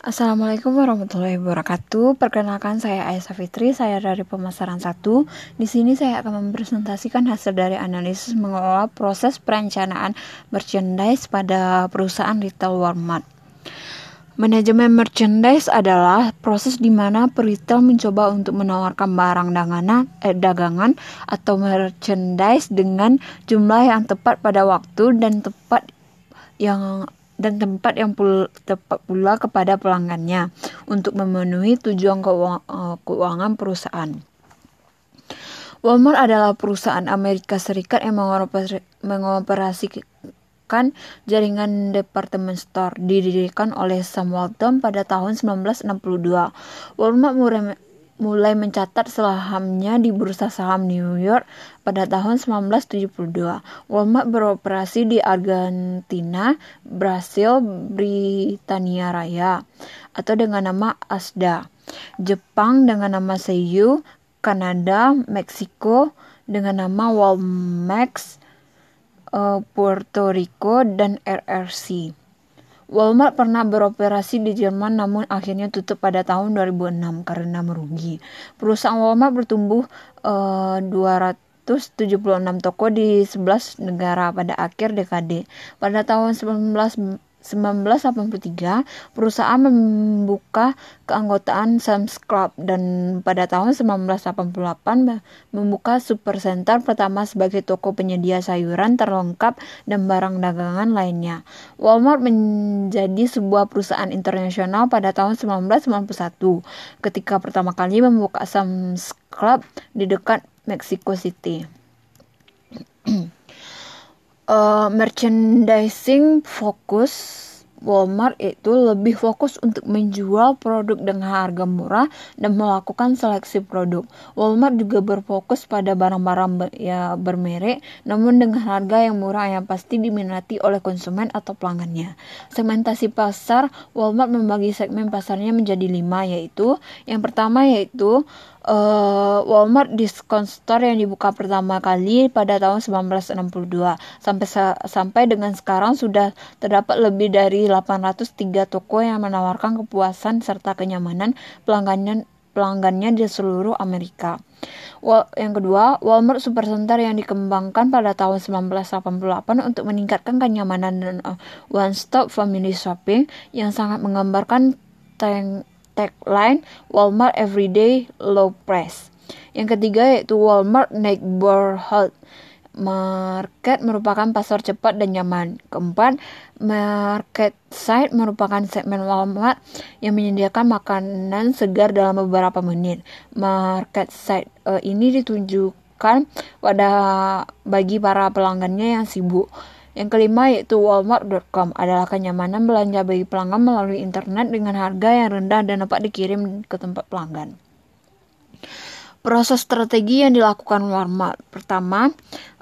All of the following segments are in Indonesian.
Assalamualaikum warahmatullahi wabarakatuh. Perkenalkan saya Aisyah Fitri, saya dari pemasaran 1. Di sini saya akan mempresentasikan hasil dari analisis mengelola proses perencanaan merchandise pada perusahaan retail Walmart. Manajemen merchandise adalah proses di mana peritel mencoba untuk menawarkan barang dagangan, eh, dagangan atau merchandise dengan jumlah yang tepat pada waktu dan tepat yang dan tempat yang pul tepat pula kepada pelanggannya untuk memenuhi tujuan eh, keuangan perusahaan. Walmart adalah perusahaan Amerika Serikat yang mengoperasikan jaringan department store didirikan oleh Sam Walton pada tahun 1962. Walmart mulai mencatat sahamnya di bursa saham New York pada tahun 1972. Walmart beroperasi di Argentina, Brasil, Britania Raya, atau dengan nama ASDA, Jepang dengan nama Seiyu, Kanada, Meksiko dengan nama Walmex, eh, Puerto Rico, dan RRC. Walmart pernah beroperasi di Jerman namun akhirnya tutup pada tahun 2006 karena merugi. Perusahaan Walmart bertumbuh uh, 276 toko di 11 negara pada akhir dekade. Pada tahun 19 1983, perusahaan membuka keanggotaan Sam's Club dan pada tahun 1988 membuka Supercenter pertama sebagai toko penyedia sayuran terlengkap dan barang dagangan lainnya. Walmart menjadi sebuah perusahaan internasional pada tahun 1991 ketika pertama kali membuka Sam's Club di dekat Mexico City. uh, merchandising fokus Walmart itu lebih fokus untuk menjual produk dengan harga murah dan melakukan seleksi produk. Walmart juga berfokus pada barang-barang ya bermerek namun dengan harga yang murah yang pasti diminati oleh konsumen atau pelanggannya. Segmentasi pasar Walmart membagi segmen pasarnya menjadi lima yaitu yang pertama yaitu uh, Walmart Discount Store yang dibuka pertama kali pada tahun 1962 sampai sampai dengan sekarang sudah terdapat lebih dari 803 toko yang menawarkan kepuasan serta kenyamanan pelanggannya pelanggannya di seluruh Amerika. Yang kedua, Walmart Supercenter yang dikembangkan pada tahun 1988 untuk meningkatkan kenyamanan dan uh, one-stop family shopping yang sangat menggambarkan tagline Walmart Everyday Low Price. Yang ketiga yaitu Walmart Neighborhood Market merupakan pasar cepat dan nyaman. Keempat, market site merupakan segmen Walmart yang menyediakan makanan segar dalam beberapa menit. Market site uh, ini ditunjukkan pada bagi para pelanggannya yang sibuk. Yang kelima yaitu Walmart.com adalah kenyamanan belanja bagi pelanggan melalui internet dengan harga yang rendah dan dapat dikirim ke tempat pelanggan. Proses strategi yang dilakukan Walmart pertama,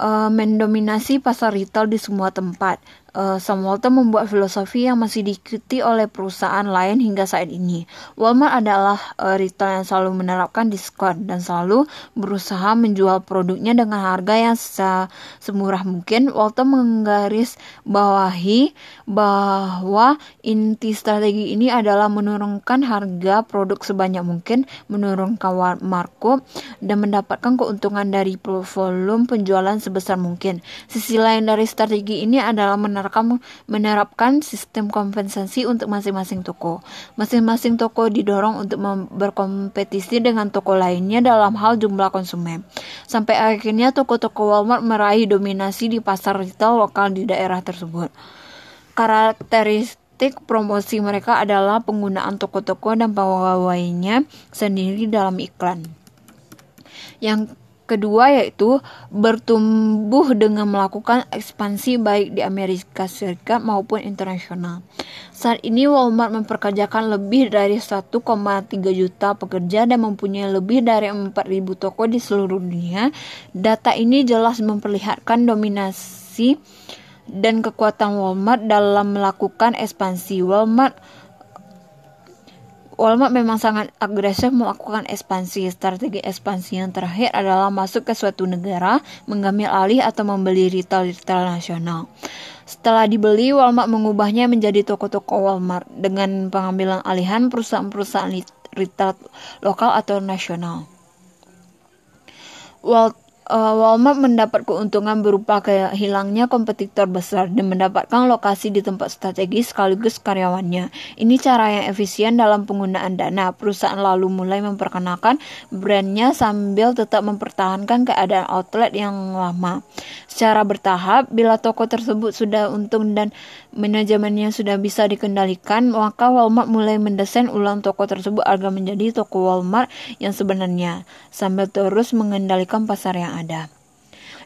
uh, mendominasi pasar retail di semua tempat uh, Sam Walton membuat filosofi yang masih diikuti oleh perusahaan lain hingga saat ini. Walmart adalah uh, retail yang selalu menerapkan diskon dan selalu berusaha menjual produknya dengan harga yang se semurah mungkin. Walton menggaris bawahi bahwa inti strategi ini adalah menurunkan harga produk sebanyak mungkin, menurunkan markup, dan mendapatkan keuntungan dari volume penjualan sebesar mungkin. Sisi lain dari strategi ini adalah menerapkan menerapkan, sistem kompensasi untuk masing-masing toko. Masing-masing toko didorong untuk berkompetisi dengan toko lainnya dalam hal jumlah konsumen. Sampai akhirnya toko-toko Walmart meraih dominasi di pasar retail lokal di daerah tersebut. Karakteristik promosi mereka adalah penggunaan toko-toko dan pegawainya sendiri dalam iklan. Yang Kedua yaitu bertumbuh dengan melakukan ekspansi baik di Amerika Serikat maupun internasional. Saat ini Walmart memperkerjakan lebih dari 1,3 juta pekerja dan mempunyai lebih dari 4.000 toko di seluruh dunia. Data ini jelas memperlihatkan dominasi dan kekuatan Walmart dalam melakukan ekspansi. Walmart Walmart memang sangat agresif melakukan ekspansi. Strategi ekspansi yang terakhir adalah masuk ke suatu negara, mengambil alih atau membeli retail-retail nasional. Setelah dibeli, Walmart mengubahnya menjadi toko-toko Walmart dengan pengambilan alihan perusahaan-perusahaan retail lokal atau nasional. Walt uh, Walmart mendapat keuntungan berupa kehilangnya kompetitor besar dan mendapatkan lokasi di tempat strategis sekaligus karyawannya. Ini cara yang efisien dalam penggunaan dana. Perusahaan lalu mulai memperkenalkan brandnya sambil tetap mempertahankan keadaan outlet yang lama. Secara bertahap, bila toko tersebut sudah untung dan manajemennya sudah bisa dikendalikan, maka Walmart mulai mendesain ulang toko tersebut agar menjadi toko Walmart yang sebenarnya, sambil terus mengendalikan pasar yang ada.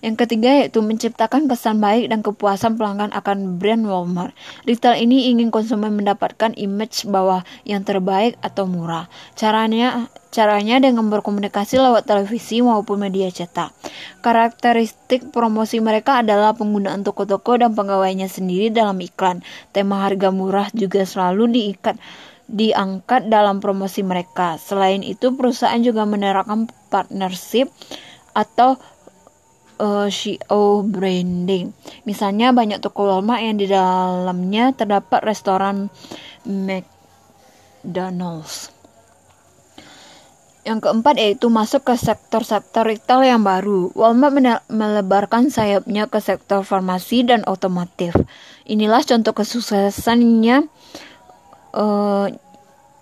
Yang ketiga yaitu menciptakan kesan baik dan kepuasan pelanggan akan brand Walmart. Retail ini ingin konsumen mendapatkan image bahwa yang terbaik atau murah. Caranya caranya dengan berkomunikasi lewat televisi maupun media cetak. Karakteristik promosi mereka adalah penggunaan toko-toko dan pegawainya sendiri dalam iklan. Tema harga murah juga selalu diikat diangkat dalam promosi mereka. Selain itu, perusahaan juga menerapkan partnership atau uh, CEO branding. Misalnya banyak toko Walmart yang di dalamnya terdapat restoran McDonald's. Yang keempat yaitu masuk ke sektor-sektor retail yang baru. Walmart melebarkan sayapnya ke sektor farmasi dan otomotif. Inilah contoh kesuksesannya uh,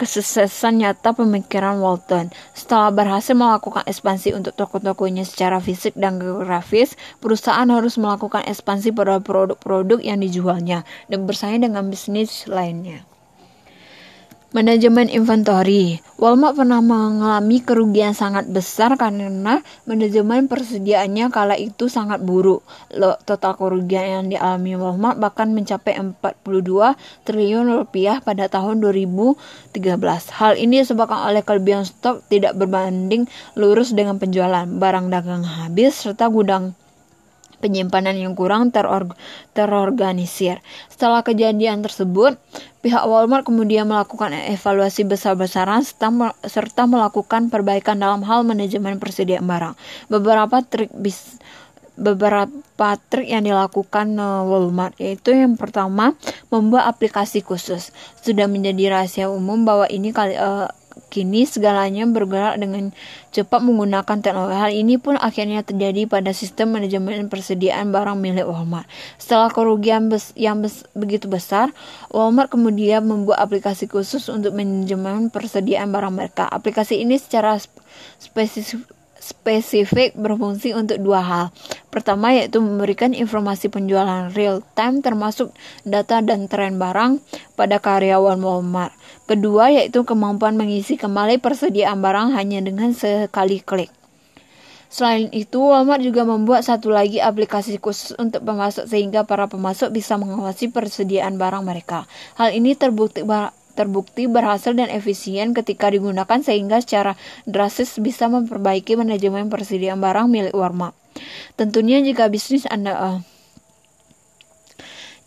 kesuksesan nyata pemikiran Walton. Setelah berhasil melakukan ekspansi untuk toko-tokonya secara fisik dan geografis, perusahaan harus melakukan ekspansi pada produk-produk yang dijualnya dan bersaing dengan bisnis lainnya. Manajemen inventory. Walmart pernah mengalami kerugian sangat besar karena manajemen persediaannya kala itu sangat buruk. Total kerugian yang dialami Walmart bahkan mencapai 42 triliun rupiah pada tahun 2013. Hal ini disebabkan oleh kelebihan stok tidak berbanding lurus dengan penjualan, barang dagang habis serta gudang penyimpanan yang kurang terorg terorganisir. Setelah kejadian tersebut, pihak Walmart kemudian melakukan evaluasi besar-besaran serta, serta melakukan perbaikan dalam hal manajemen persediaan barang. Beberapa trik bis beberapa trik yang dilakukan uh, Walmart yaitu yang pertama membuat aplikasi khusus sudah menjadi rahasia umum bahwa ini kali uh, Kini segalanya bergerak dengan cepat menggunakan teknologi. Hal ini pun akhirnya terjadi pada sistem manajemen persediaan barang milik Walmart. Setelah kerugian bes yang bes begitu besar, Walmart kemudian membuat aplikasi khusus untuk manajemen persediaan barang mereka. Aplikasi ini secara spesifik spesifik berfungsi untuk dua hal. Pertama yaitu memberikan informasi penjualan real time termasuk data dan tren barang pada karyawan Walmart. Kedua yaitu kemampuan mengisi kembali persediaan barang hanya dengan sekali klik. Selain itu, Walmart juga membuat satu lagi aplikasi khusus untuk pemasok sehingga para pemasok bisa mengawasi persediaan barang mereka. Hal ini terbukti terbukti berhasil dan efisien ketika digunakan sehingga secara drastis bisa memperbaiki manajemen persediaan barang milik Walmart. Tentunya jika bisnis Anda uh,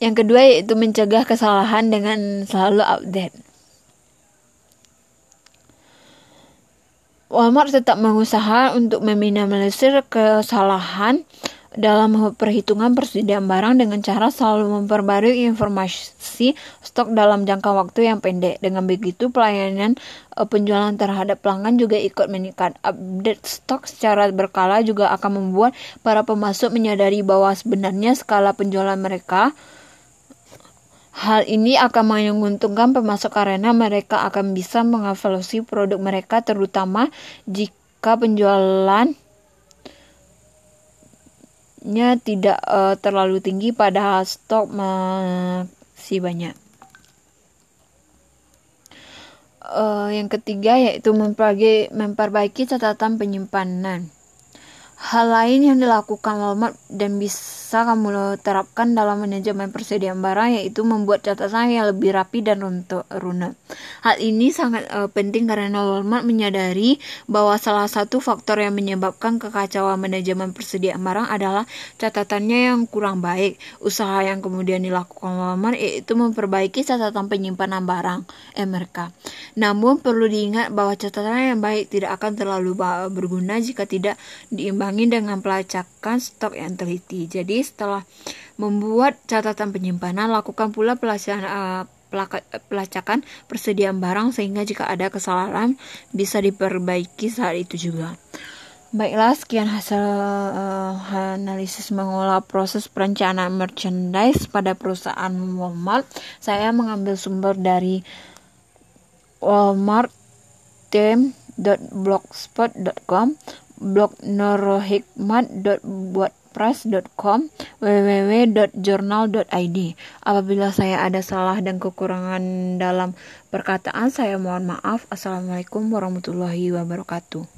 yang kedua yaitu mencegah kesalahan dengan selalu update. Walmart tetap mengusaha untuk meminimalisir kesalahan dalam perhitungan persediaan barang dengan cara selalu memperbarui informasi stok dalam jangka waktu yang pendek. Dengan begitu, pelayanan uh, penjualan terhadap pelanggan juga ikut meningkat. Update stok secara berkala juga akan membuat para pemasok menyadari bahwa sebenarnya skala penjualan mereka Hal ini akan menguntungkan pemasok karena mereka akan bisa mengevaluasi produk mereka terutama jika penjualan nya tidak uh, terlalu tinggi pada stok masih banyak. Uh, yang ketiga yaitu memperbaiki, catatan penyimpanan. Hal lain yang dilakukan Walmart dan bisa bisa kamu terapkan dalam manajemen persediaan barang yaitu membuat catatan yang lebih rapi dan runut. Hal ini sangat uh, penting karena Walmart menyadari bahwa salah satu faktor yang menyebabkan kekacauan manajemen persediaan barang adalah catatannya yang kurang baik. Usaha yang kemudian dilakukan Walmart yaitu memperbaiki catatan penyimpanan barang MRK. Namun perlu diingat bahwa catatan yang baik tidak akan terlalu berguna jika tidak diimbangi dengan pelacakan stok yang teliti. Jadi setelah membuat catatan penyimpanan, lakukan pula pelaksanaan uh, pelacakan persediaan barang sehingga jika ada kesalahan bisa diperbaiki saat itu juga. Baiklah, sekian hasil uh, analisis mengolah proses perencanaan merchandise pada perusahaan Walmart. Saya mengambil sumber dari Walmart tem.blogspot.com blog norohikmat.wordpress.com www.journal.id Apabila saya ada salah dan kekurangan dalam perkataan, saya mohon maaf. Assalamualaikum warahmatullahi wabarakatuh.